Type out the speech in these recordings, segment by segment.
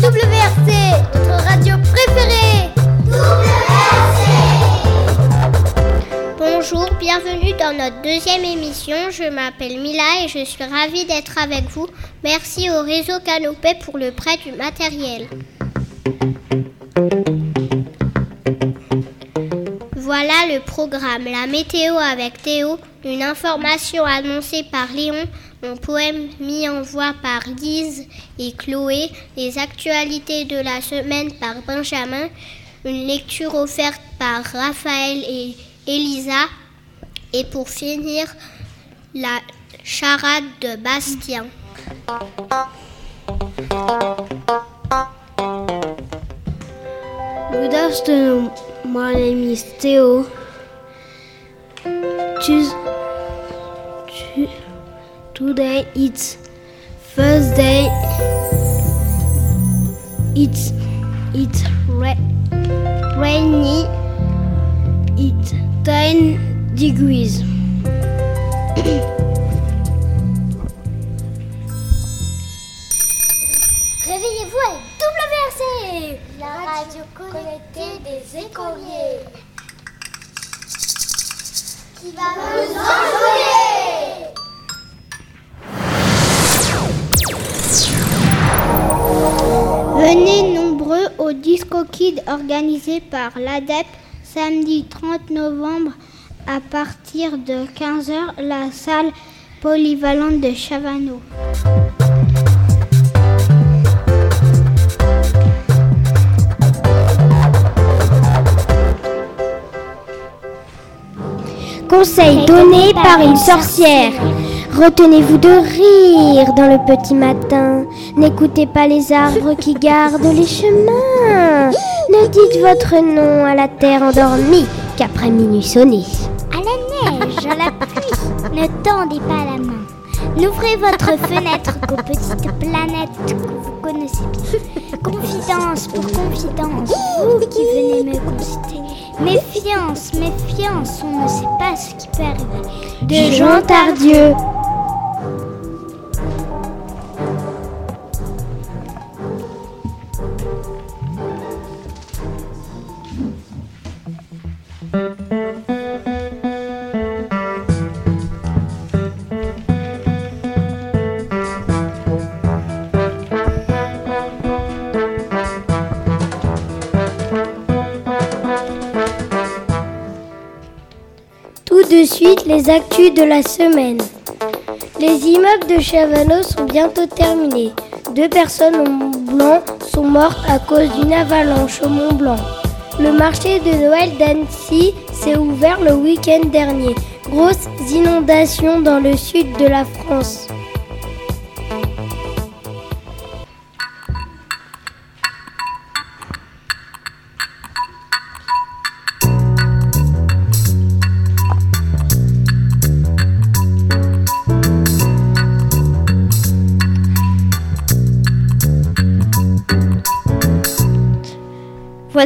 WRC, notre radio préférée. Bonjour, bienvenue dans notre deuxième émission. Je m'appelle Mila et je suis ravie d'être avec vous. Merci au réseau Canopé pour le prêt du matériel. Voilà le programme. La météo avec Théo, une information annoncée par Léon, mon poème mis en voix par Lise et Chloé, les actualités de la semaine par Benjamin, une lecture offerte par Raphaël et Elisa, et pour finir, la charade de Bastien. Good afternoon. My name is Theo. Today it's Thursday. It's it's ra- rainy. It's 10 degrees. Réveillez-vous avec WRC, la radio connectée des écoliers. Disco Kid organisé par l'ADEP samedi 30 novembre à partir de 15h la salle polyvalente de Chavano. Conseil donné par une sorcière. Retenez-vous de rire dans le petit matin. N'écoutez pas les arbres qui gardent les chemins. Ne dites votre nom à la terre endormie qu'après minuit sonné. À la neige, à la pluie, ne tendez pas la main. N'ouvrez votre fenêtre qu'aux petites planètes que vous connaissez bien. Confidence pour confidence, vous qui venez me consulter. Méfiance, méfiance, on ne sait pas ce qui peut arriver. De Jean Tardieu. Les actus de la semaine. Les immeubles de Chavano sont bientôt terminés. Deux personnes au Mont Blanc sont mortes à cause d'une avalanche au Mont Blanc. Le marché de Noël d'Annecy s'est ouvert le week-end dernier. Grosses inondations dans le sud de la France.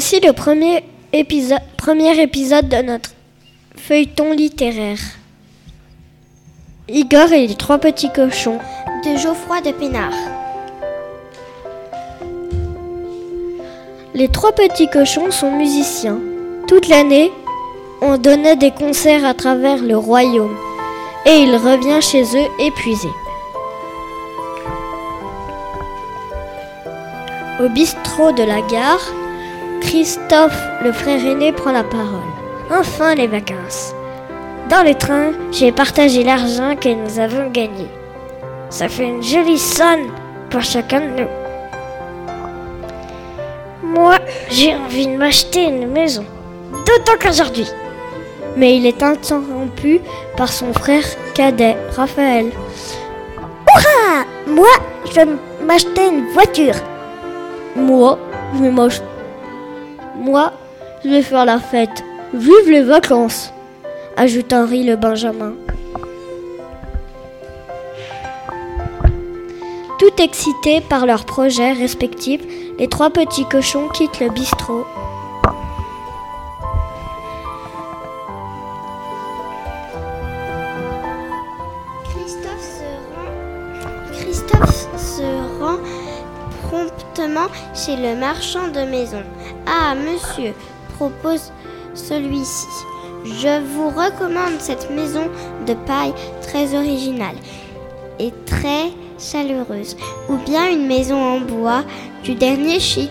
Voici le premier épisode, de notre feuilleton littéraire. Igor et les trois petits cochons. De Geoffroy de Pénard. Les trois petits cochons sont musiciens. Toute l'année, on donnait des concerts à travers le royaume. Et il revient chez eux épuisé. Au bistrot de la gare, Christophe, le frère aîné, prend la parole. Enfin les vacances. Dans le train, j'ai partagé l'argent que nous avons gagné. Ça fait une jolie somme pour chacun de nous. Moi, j'ai envie de m'acheter une maison. D'autant qu'aujourd'hui. Mais il est interrompu par son frère cadet, Raphaël. Moi, je vais m'acheter une voiture. Moi, je vais Moi, je vais faire la fête. Vive les vacances ajoute Henri le Benjamin. Tout excités par leurs projets respectifs, les trois petits cochons quittent le bistrot. Christophe se rend, Christophe chez le marchand de maison. Ah, monsieur, propose celui-ci. Je vous recommande cette maison de paille très originale et très chaleureuse, ou bien une maison en bois du dernier chic.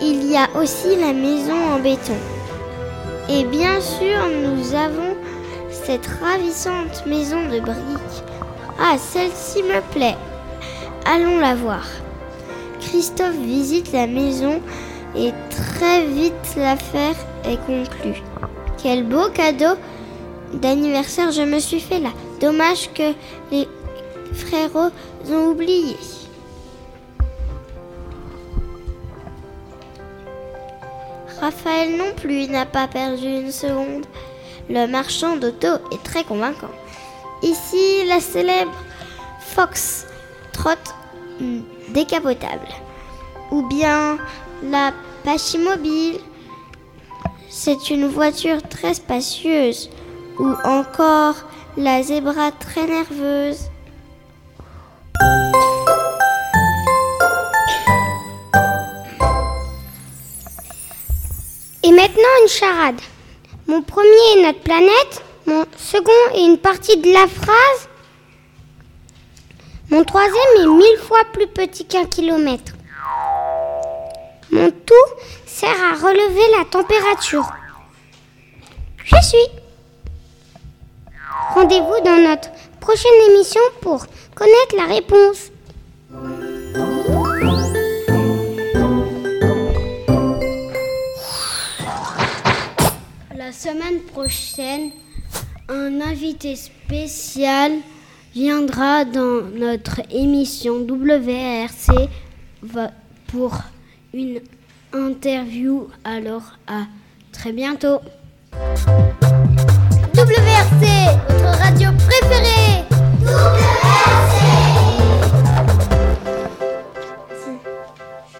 Il y a aussi la maison en béton. Et bien sûr, nous avons cette ravissante maison de briques. Ah, celle-ci me plaît. Allons la voir. Christophe visite la maison et très vite l'affaire est conclue. Quel beau cadeau d'anniversaire je me suis fait là. Dommage que les frérots ont oublié. Raphaël non plus n'a pas perdu une seconde. Le marchand d'auto est très convaincant. Ici, la célèbre Fox trotte décapotable. Ou bien la Pachimobile. C'est une voiture très spacieuse. Ou encore la Zebra très nerveuse. Et maintenant une charade. Mon premier est notre planète, mon second est une partie de la phrase, mon troisième est mille fois plus petit qu'un kilomètre. Mon tout sert à relever la température. Je suis. Rendez-vous dans notre prochaine émission pour connaître la réponse. La semaine prochaine, un invité spécial viendra dans notre émission WRC pour une interview. Alors à très bientôt. WRC, votre radio préférée.